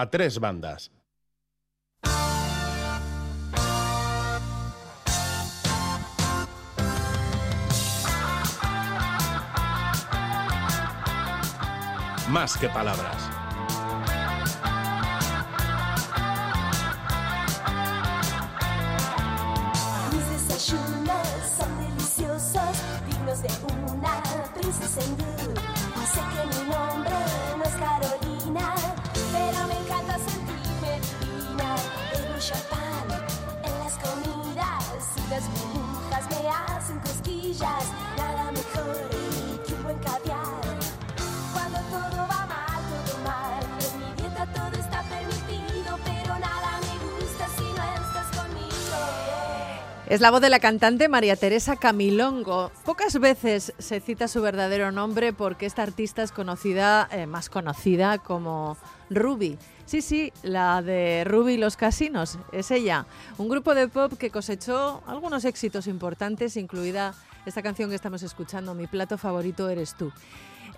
a tres bandas. Más que palabras. De una princesa hindú. Sé que mi nombre no es Carolina, champán en las comidas y las burbujas me hacen cosquillas. Es la voz de la cantante María Teresa Camilongo. Pocas veces se cita su verdadero nombre porque esta artista es conocida, eh, más conocida como Ruby. Sí, sí, la de Ruby y los Casinos, es ella. Un grupo de pop que cosechó algunos éxitos importantes, incluida esta canción que estamos escuchando, Mi plato favorito eres tú.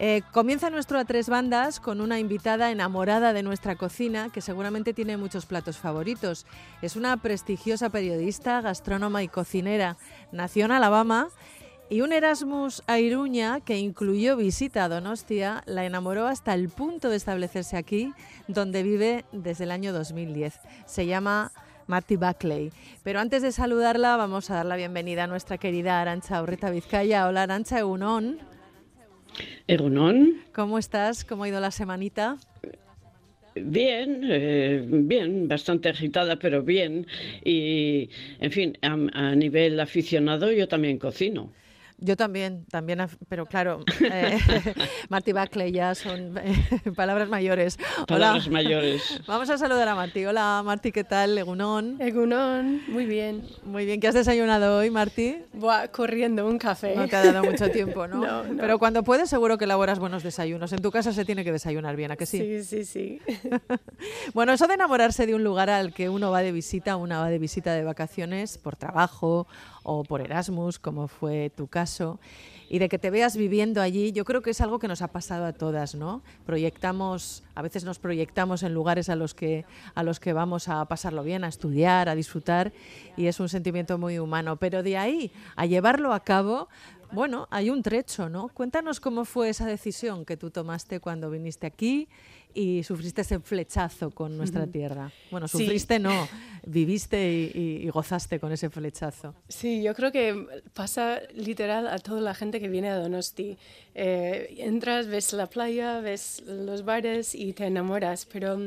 Eh, comienza nuestro a tres bandas con una invitada enamorada de nuestra cocina que seguramente tiene muchos platos favoritos. Es una prestigiosa periodista, gastrónoma y cocinera. Nació en Alabama y un Erasmus a Iruña que incluyó visita a Donostia la enamoró hasta el punto de establecerse aquí, donde vive desde el año 2010. Se llama Marty Buckley. Pero antes de saludarla, vamos a dar la bienvenida a nuestra querida Arancha Urreta Vizcaya. Hola Arancha Egunon. Egunon, ¿Cómo estás? ¿Cómo ha ido la semanita? bien, eh, bien, bastante agitada, pero bien. Y, en fin, a, a nivel aficionado yo también cocino. Yo también, también, pero claro, eh, Marty Buckley ya son eh, palabras mayores. Palabras Hola. mayores. Vamos a saludar a Marty. Hola Marty, ¿qué tal? Egunon. Egunon, muy bien. Muy bien, ¿qué has desayunado hoy, Marty? Buah, corriendo un café. No te ha dado mucho tiempo, ¿no? No, no. Pero cuando puedes seguro que elaboras buenos desayunos. En tu casa se tiene que desayunar bien, ¿a que sí? sí, sí, sí. Bueno, eso de enamorarse de un lugar al que uno va de visita, una va de visita de vacaciones por trabajo o por Erasmus, como fue tu caso, y de que te veas viviendo allí, yo creo que es algo que nos ha pasado a todas, ¿no? Proyectamos, a veces nos proyectamos en lugares a los que a los que vamos a pasarlo bien, a estudiar, a disfrutar, y es un sentimiento muy humano, pero de ahí a llevarlo a cabo bueno, hay un trecho, ¿no? Cuéntanos cómo fue esa decisión que tú tomaste cuando viniste aquí y sufriste ese flechazo con nuestra tierra. Bueno, Sí. sufriste no, viviste y, y- y gozaste con ese flechazo. Sí, yo creo que pasa literal a toda la gente que viene a Donosti. Eh, entras, ves la playa, ves los bares y te enamoras, pero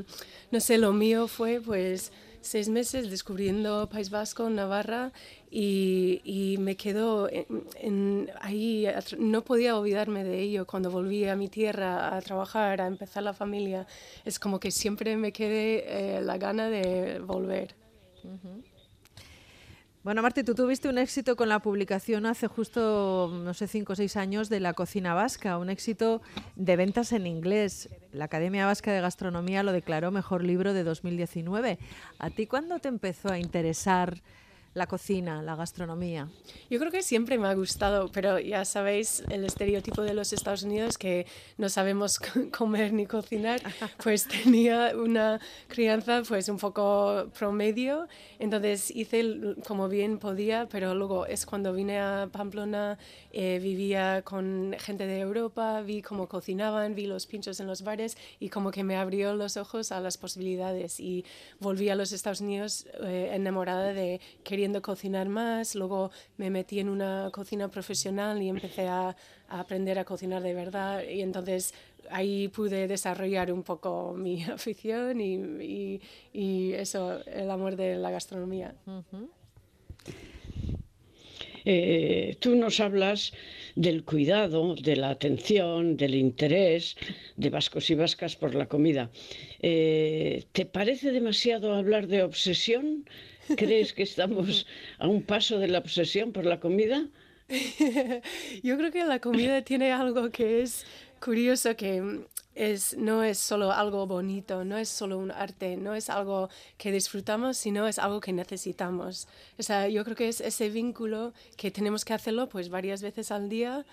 no sé, lo mío fue pues seis meses descubriendo País Vasco, Navarra y, y me quedo ahí, no podía olvidarme de ello cuando volví a mi tierra a trabajar, a empezar la familia. Es como que siempre me quedé eh, la gana de volver. Bueno, Marti, tú tuviste un éxito con la publicación hace justo, no sé, cinco o seis años de La Cocina Vasca, un éxito de ventas en inglés. La Academia Vasca de Gastronomía lo declaró mejor libro de 2019. ¿A ti cuándo te empezó a interesar la cocina, la gastronomía? Yo creo que siempre me ha gustado, pero ya sabéis el estereotipo de los Estados Unidos que no sabemos co- comer ni cocinar, pues tenía una crianza pues un poco promedio, entonces hice como bien podía, pero luego es cuando vine a Pamplona, eh, vivía con gente de Europa, vi cómo cocinaban, vi los pinchos en los bares y como que me abrió los ojos a las posibilidades. Y volví a los Estados Unidos eh, enamorada de queriendo cocinar más, luego me metí en una cocina profesional y empecé a, aprender a cocinar de verdad y entonces ahí pude desarrollar un poco mi afición y eso, el amor de la gastronomía. Eh, tú nos hablas del cuidado, de la atención, del interés de vascos y vascas por la comida. Eh, ¿Te parece demasiado hablar de obsesión? ¿Crees que estamos a un paso de la obsesión por la comida? Yo creo que la comida tiene algo que es curioso, que es, no es solo algo bonito, no es solo un arte, no es algo que disfrutamos, sino es algo que necesitamos. O sea, yo creo que es ese vínculo que tenemos que hacerlo pues varias veces al día,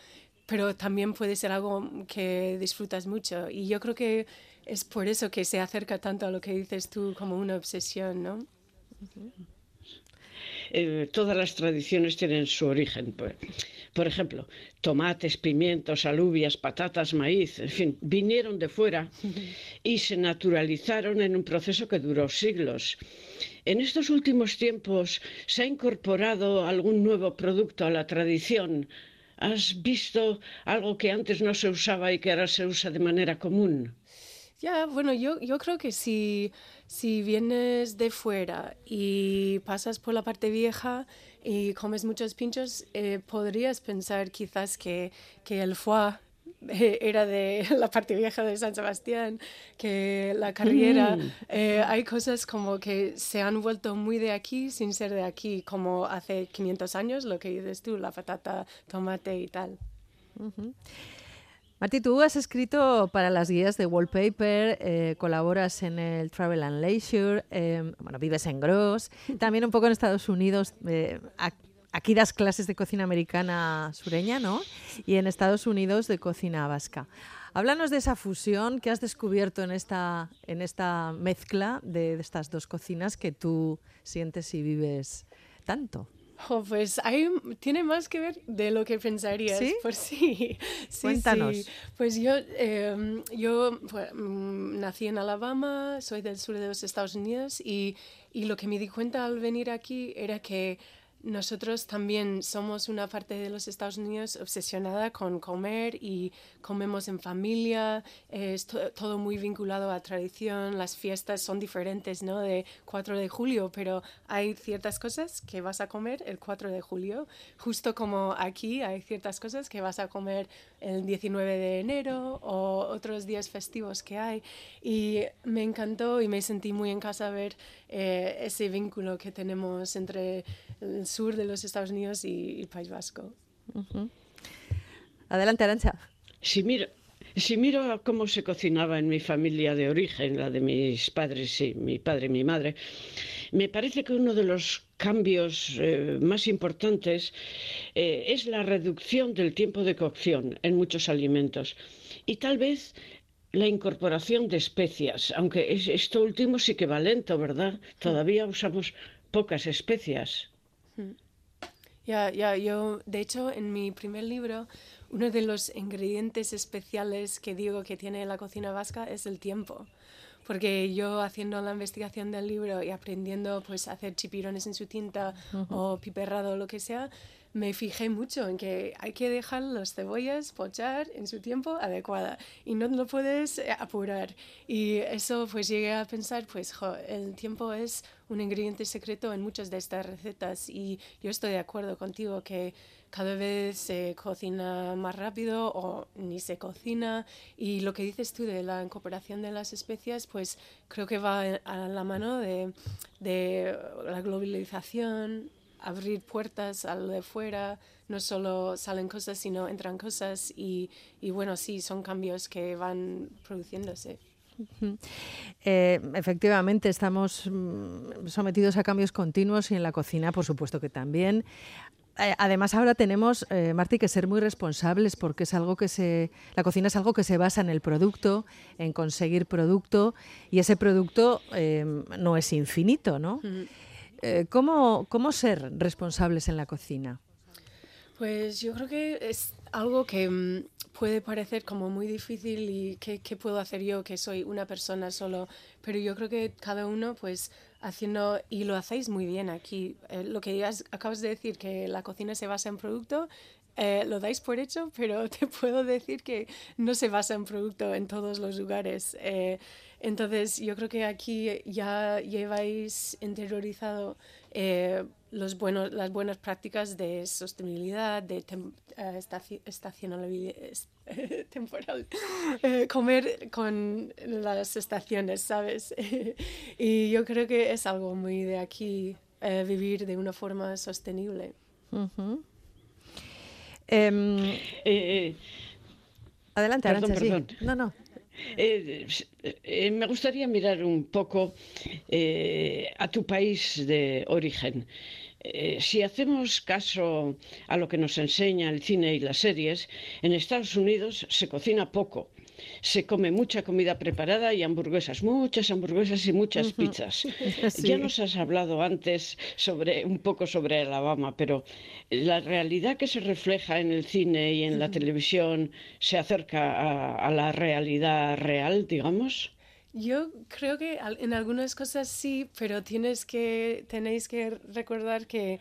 pero también puede ser algo que disfrutas mucho. Y yo creo que es por eso que se acerca tanto a lo que dices tú como una obsesión, ¿no? Eh, todas las tradiciones tienen su origen. Pues. Por ejemplo, tomates, pimientos, alubias, patatas, maíz, en fin, vinieron de fuera y se naturalizaron en un proceso que duró siglos. En estos últimos tiempos se ha incorporado algún nuevo producto a la tradición. ¿Has visto algo que antes no se usaba y que ahora se usa de manera común? Ya, bueno, yo, yo creo que si, si vienes de fuera y pasas por la parte vieja y comes muchos pinchos, eh, podrías pensar quizás que, que el foie eh, era de la parte vieja de San Sebastián, que la carrera, Mm. eh, hay cosas como que se han vuelto muy de aquí sin ser de aquí, como hace 500 años, lo que dices tú, la patata, tomate y tal. Martí, tú has escrito para las guías de Wallpaper, eh, colaboras en el Travel and Leisure, eh, bueno, vives en Gross, también un poco en Estados Unidos. eh, aquí das clases de cocina americana sureña, ¿no? Y en Estados Unidos de cocina vasca. Háblanos de esa fusión que has descubierto en esta, en esta mezcla de, de estas dos cocinas que tú sientes y vives tanto. Oh, pues hay, tiene más que ver de lo que pensarías. ¿Sí? Por sí. sí, Cuéntanos. sí. Pues yo, eh, yo pues, mm, nací en Alabama, soy del sur de los Estados Unidos y, y lo que me di cuenta al venir aquí era que nosotros también somos una parte de los Estados Unidos obsesionada con comer y comemos en familia, eh, es to- todo muy vinculado a tradición, las fiestas son diferentes, ¿no? De 4 de julio, pero hay ciertas cosas que vas a comer el 4 de julio, justo como aquí hay ciertas cosas que vas a comer el 19 de enero o otros días festivos que hay. Y me encantó y me sentí muy en casa ver eh, ese vínculo que tenemos entre el sur de los Estados Unidos y el País Vasco. Adelante, Arancha. Si miro, si miro a cómo se cocinaba en mi familia de origen, la de mis padres y mi padre y mi madre, me parece que uno de los cambios eh, más importantes eh, es la reducción del tiempo de cocción en muchos alimentos y tal vez la incorporación de especias, aunque es- esto último sí que va lento, ¿verdad? Todavía usamos pocas especias. Ya, ya, yo, de hecho, en mi primer libro, uno de los ingredientes especiales que digo que tiene la cocina vasca es el tiempo. Porque yo haciendo la investigación del libro y aprendiendo pues a hacer chipirones en su tinta o piperrado o lo que sea, me fijé mucho en que hay que dejar las cebollas pochar en su tiempo adecuada y no lo puedes eh, apurar. Y eso pues llegué a pensar, pues jo, el tiempo es un ingrediente secreto en muchas de estas recetas y yo estoy de acuerdo contigo que cada vez se cocina más rápido o ni se cocina y lo que dices tú de la incorporación de las especias pues creo que va a la mano de, de la globalización abrir puertas a lo de fuera, no solo salen cosas, sino entran cosas y, y bueno, sí, son cambios que van produciéndose. Eh, efectivamente, estamos mm, sometidos a cambios continuos y en la cocina, por supuesto que también. Eh, además, ahora tenemos, eh, Marti, que ser muy responsables porque es algo que se, la cocina es algo que se basa en el producto, en conseguir producto y ese producto eh, no es infinito, ¿no? Eh, ¿cómo, ¿Cómo ser responsables en la cocina? Pues yo creo que es algo que mm, puede parecer como muy difícil y ¿qué, puedo hacer yo que soy una persona solo, pero yo creo que cada uno pues haciendo, y lo hacéis muy bien aquí, eh, lo que acabas de decir, que la cocina se basa en producto, eh, lo dais por hecho, pero te puedo decir que no se basa en producto en todos los lugares. Eh, entonces, yo creo que aquí ya lleváis interiorizado eh, las buenas prácticas de sostenibilidad, de tem- eh, estaci- estacionalidad es- temporal, comer con las estaciones, ¿sabes? y yo creo que es algo muy de aquí, vivir de una forma sostenible. Em, Eh, adelante, Perdón, sí. perdón. No, no. Eh, eh, me gustaría mirar un poco eh, a tu país de origen. Eh, si hacemos caso a lo que nos enseña el cine y las series, en Estados Unidos se cocina poco. Se come mucha comida preparada y hamburguesas, muchas hamburguesas y muchas pizzas. Ya nos has hablado antes sobre un poco sobre Alabama, pero la realidad que se refleja en el cine y en la televisión se acerca a, la realidad real, digamos. Yo creo que en algunas cosas sí, pero tienes que, tenéis que recordar que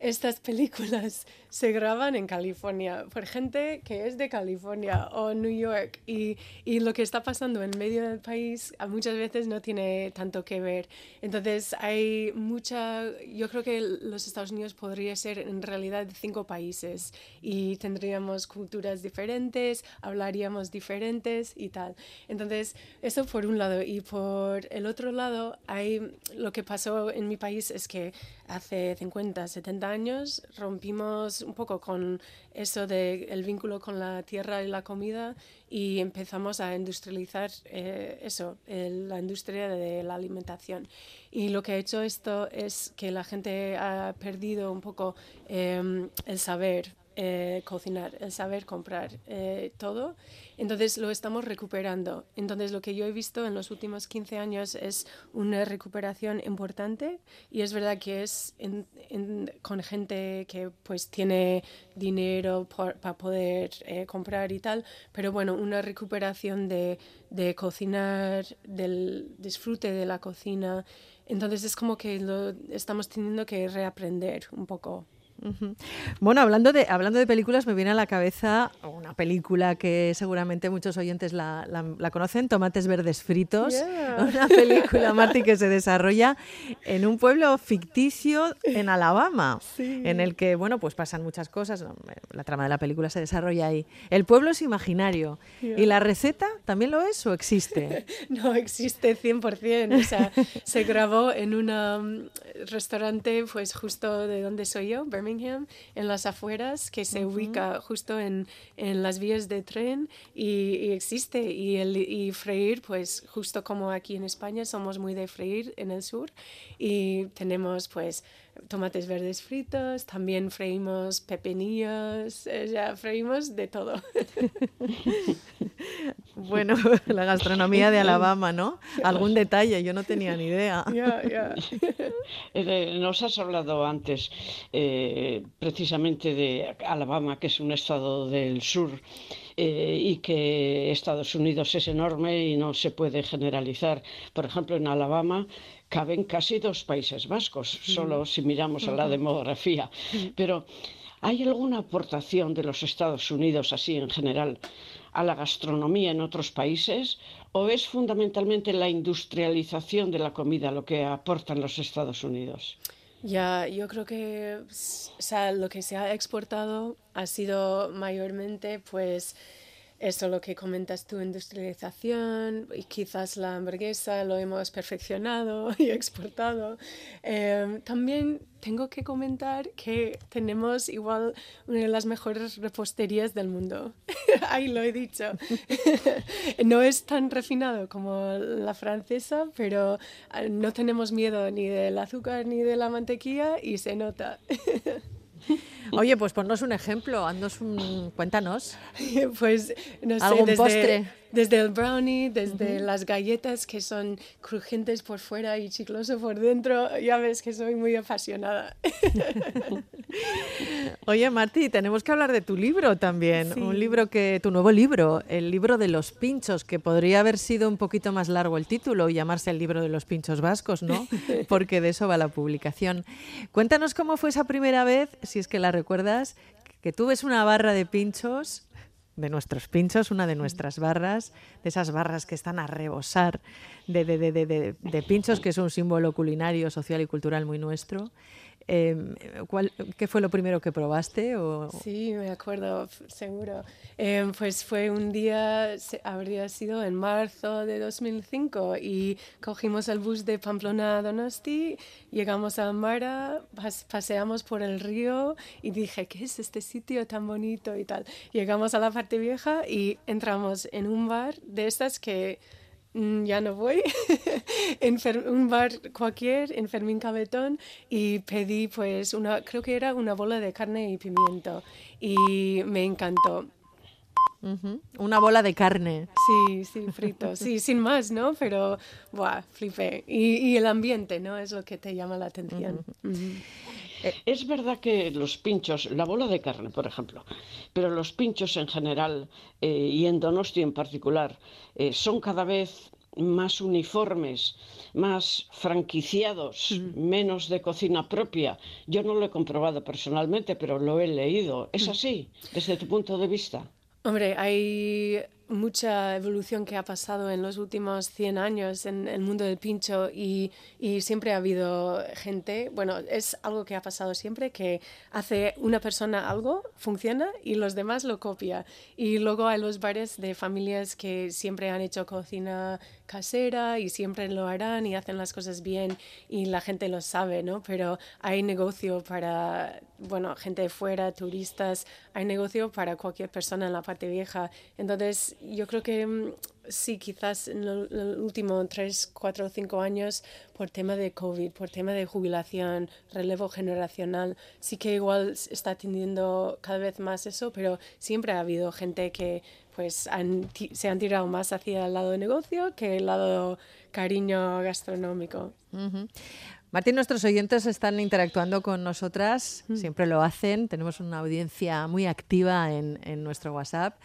estas películas se graban en California por gente que es de California o New York y, y, lo que está pasando en medio del país muchas veces no tiene tanto que ver. Entonces hay mucha, yo creo que los Estados Unidos podría ser en realidad cinco países y tendríamos culturas diferentes, hablaríamos diferentes y tal. Entonces eso por un lado y por el otro lado hay lo que pasó en mi país es que hace 50, 70 años rompimos un poco con eso del el vínculo con la tierra y la comida y empezamos a industrializar eh, eso, la industria de la alimentación. Y lo que ha hecho esto es que la gente ha perdido un poco em, el saber eh, cocinar, el saber comprar eh, todo. Entonces lo estamos recuperando. Entonces lo que yo he visto en los últimos 15 años es una recuperación importante y es verdad que es con gente que pues tiene dinero para poder eh, comprar y tal, pero bueno, una recuperación de, de cocinar, del disfrute de la cocina. Entonces es como que lo estamos teniendo que reaprender un poco. Bueno, hablando de, hablando de películas, me viene a la cabeza una película que seguramente muchos oyentes la, conocen, Tomates Verdes Fritos. Una película, Marty, que se desarrolla en un pueblo ficticio en Alabama, en el que, bueno, pues pasan muchas cosas. La trama de la película se desarrolla ahí. El pueblo es imaginario. ¿Y la receta también lo es o existe? no, existe 100%. O sea, se grabó en un um, restaurante, pues justo de donde soy yo, Birmingham en las afueras, que se ubica justo en, en, las vías de tren y, existe. Y, el, y freír, pues justo como aquí en España somos muy de freír en el sur y tenemos pues tomates verdes fritos, también freímos pepinillos, ya freímos de todo. bueno, la gastronomía de Alabama, ¿no? Algún detalle, yo no tenía ni idea. Eh, nos has hablado antes eh, precisamente de Alabama, que es un estado del sur. y que Estados Unidos es enorme y no se puede generalizar. Por ejemplo, en Alabama caben casi dos Países Vascos, solo si miramos a la demografía. Pero ¿hay alguna aportación de los Estados Unidos, así en general, a la gastronomía en otros países? ¿O es fundamentalmente la industrialización de la comida lo que aportan los Estados Unidos? Ya, yo creo que lo que se ha exportado ha sido mayormente pues eso lo que comentas tu industrialización y quizás la hamburguesa lo hemos perfeccionado y exportado. Em, también tengo que comentar que tenemos igual una de las mejores reposterías del mundo. Ahí lo he dicho. no es tan refinado como la francesa, pero ah, no tenemos miedo ni del azúcar ni de la mantequilla y se nota. Oye, pues ponnos un ejemplo, un, cuéntanos. Pues no sé, ¿Algún desde, postre? desde el brownie, desde las galletas que son crujientes por fuera y chicloso por dentro, ya ves que soy muy apasionada. Oye, Marti, tenemos que hablar de tu libro también, un libro que, tu nuevo libro, el libro de los pinchos, que podría haber sido un poquito más largo el título y llamarse el libro de los pinchos vascos, ¿no? Porque de eso va la publicación. Cuéntanos cómo fue esa primera vez, si es que la recuerdas, que tú ves una barra de pinchos de nuestros pinchos, una de nuestras barras, de esas barras que están a rebosar de, de, de, de pinchos, que es un símbolo culinario, social y cultural muy nuestro. Em, ¿cuál, ¿Qué fue lo primero que probaste? O... Sí, me acuerdo, seguro. Em, pues fue un día, habría sido en marzo de 2005 y cogimos el bus de Pamplona a Donosti, llegamos a Mara, paseamos por el río y dije, ¿qué es este sitio tan bonito y tal? Llegamos a la parte vieja y entramos en un bar de estas que ya no voy, un bar cualquier, en Fermín Cabetón, y pedí pues una, creo que era una bola de carne y pimiento, y me encantó. Ujú. Una bola de carne. Sí, sí, frito, sí, sin más, ¿no? Pero, buah, flipé. Y, y el ambiente, ¿no? Es lo que te llama la atención. Ujú. Es verdad que los pinchos, la bola de carne, por ejemplo, pero los pinchos en general eh, y en Donosti en particular eh, son cada vez más uniformes, más franquiciados, menos de cocina propia. Yo no lo he comprobado personalmente, pero lo he leído. ¿Es así, desde tu punto de vista? Hombre, hay mucha evolución que ha pasado en los últimos 100 años en el mundo del pincho y, y siempre ha habido gente, bueno, es algo que ha pasado siempre, que hace una persona algo, funciona y los demás lo copia. Y luego hay los bares de familias que siempre han hecho cocina casera y siempre lo harán y hacen las cosas bien y la gente lo sabe, ¿no? Pero hay negocio para, bueno, gente de fuera, turistas, hay negocio para cualquier persona en la parte vieja. Entonces, yo creo que mm, sí, quizás en los últimos tres, cuatro o cinco años, por tema de COVID, por tema de jubilación, relevo generacional, sí que igual está atendiendo cada vez más eso, pero siempre ha habido gente que pues han, se han tirado más hacia el lado de negocio que el lado cariño gastronómico. Ujú. Martín, nuestros oyentes están interactuando con nosotras, siempre lo hacen, tenemos una audiencia muy activa en, en nuestro WhatsApp.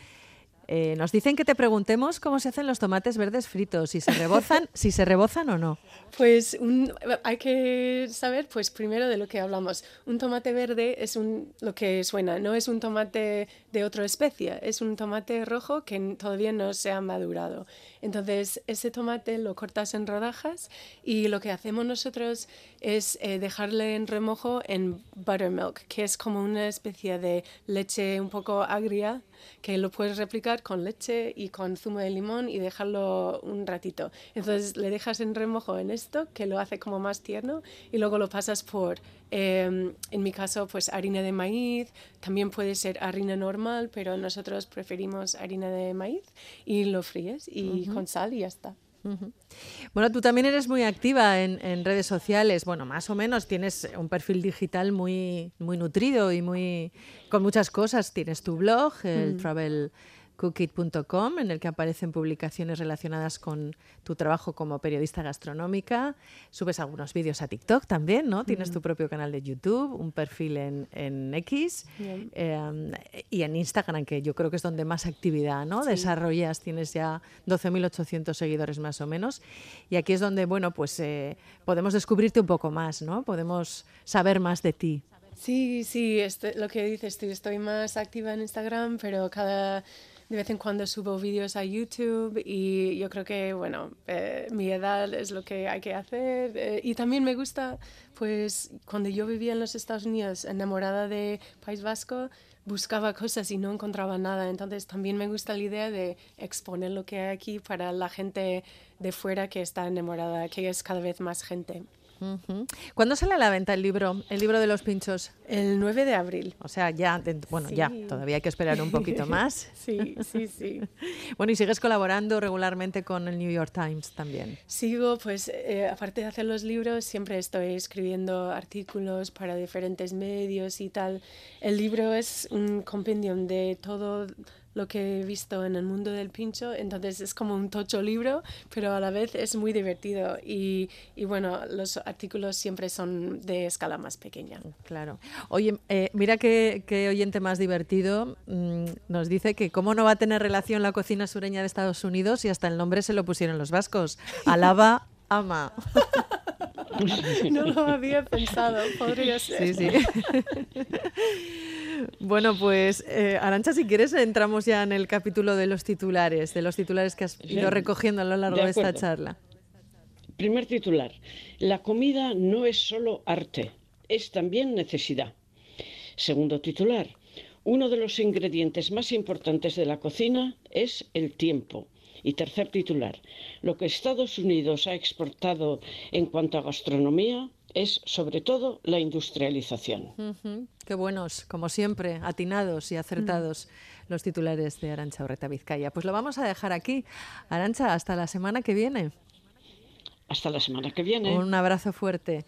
Eh, nos dicen que te preguntemos cómo se hacen los tomates verdes fritos, si se rebozan, si se rebozan o no. Pues un- hay que saber, pues primero de lo que hablamos. Un tomate verde es un, lo que suena, no es un tomate de otra especie, es un tomate rojo que todavía no se ha madurado. Entonces, ese tomate lo cortas en rodajas y lo que hacemos nosotros es eh, dejarle en remojo en buttermilk, que es como una especie de leche un poco agria que lo puedes replicar con leche y con zumo de limón y dejarlo un ratito. Entonces le dejas en remojo en esto, que lo hace como más tierno, y luego lo pasas por, eh, en mi caso, pues harina de maíz, también puede ser harina normal, pero nosotros preferimos harina de maíz, y lo fríes y con sal y ya está. Bueno, tú también eres muy activa en, en redes sociales. Bueno, más o menos tienes un perfil digital muy, muy nutrido y muy con muchas cosas. Tienes tu blog, el travelcookit.com, en el que aparecen publicaciones relacionadas con tu trabajo como periodista gastronómica. Subes algunos vídeos a TikTok también, ¿no? Tienes tu propio canal de YouTube, un perfil en, en X eh, y en Instagram, que yo creo que es donde más actividad ¿no? desarrollas. Tienes ya 12.800 seguidores más o menos. Y aquí es donde, bueno, pues eh, podemos descubrirte un poco más, ¿no? Podemos saber más de ti. Sí, sí, lo que dices estoy más activa en Instagram, pero cada de vez en cuando subo vídeos a YouTube y yo creo que, bueno, eh, mi edad es lo que hay que hacer. eh, y también me gusta, pues, cuando yo vivía en los Estados Unidos, enamorada de País Vasco, buscaba cosas y no encontraba nada. Entonces también me gusta la idea de exponer lo que hay aquí para la gente de fuera que está enamorada, que es cada vez más gente. ¿Cuándo sale a la venta el libro, el libro de los pinchos? El 9 de abril. O sea, ya, bueno, ya, todavía hay que esperar un poquito más. Sí, sí, sí. Bueno, y sigues colaborando regularmente con el New York Times también. Sigo, pues, eh, aparte de hacer los libros, siempre estoy escribiendo artículos para diferentes medios y tal. El libro es un compendium de todo lo que he visto en el mundo del pincho, entonces es como un tocho libro, pero a la vez es muy divertido y, y bueno, los artículos siempre son de escala más pequeña. Claro. Oye, eh, mira qué, qué oyente más divertido. mm, nos dice que cómo no va a tener relación la cocina sureña de Estados Unidos y hasta el nombre se lo pusieron los vascos. Alaba, ama. No lo había pensado, podría ser. Sí, sí. Bueno, pues eh, Arancha, si quieres, entramos ya en el capítulo de los titulares, de los titulares que has ido recogiendo a lo largo De de, esta charla. Primer titular. La comida no es solo arte, es también necesidad. Segundo titular. Uno de los ingredientes más importantes de la cocina es el tiempo. Y tercer titular. Lo que Estados Unidos ha exportado en cuanto a gastronomía es sobre todo la industrialización. Qué buenos, como siempre, atinados y acertados los titulares de Arancha Urreta Vizcaya. Pues lo vamos a dejar aquí. Arancha, hasta la semana que viene. Hasta la semana que viene. Un abrazo fuerte.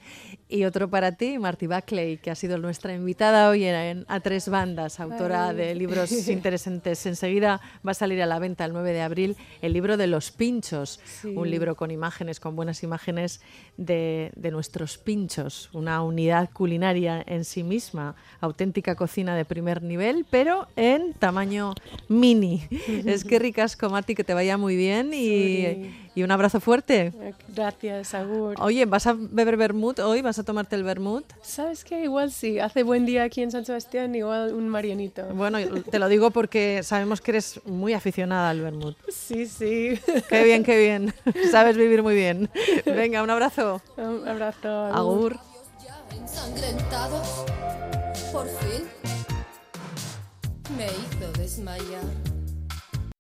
Y otro para ti, Marty Buckley, que ha sido nuestra invitada hoy en, A Tres Bandas, autora Ay. de libros interesantes. Enseguida va a salir a la venta el 9 de abril el libro de los pinchos, Sí. un libro con imágenes, con buenas imágenes de, de nuestros pinchos, una unidad culinaria en sí misma, auténtica cocina de primer nivel, pero en tamaño mini. es que ricasco, Marty, que te vaya muy bien y, Sí. y un abrazo fuerte. Gracias, Agur. Oye, ¿vas a beber vermut hoy? ¿Vas a tomarte el vermut? ¿Sabes qué? Igual sí, hace buen día aquí en San Sebastián, igual un Marianito. Bueno, te lo digo porque sabemos que eres muy aficionada al vermut. Sí, sí. Qué bien, qué bien. Sabes vivir muy bien. Venga, un abrazo. un abrazo. Agur. ensangrentados. Por fin me hizo desmayar.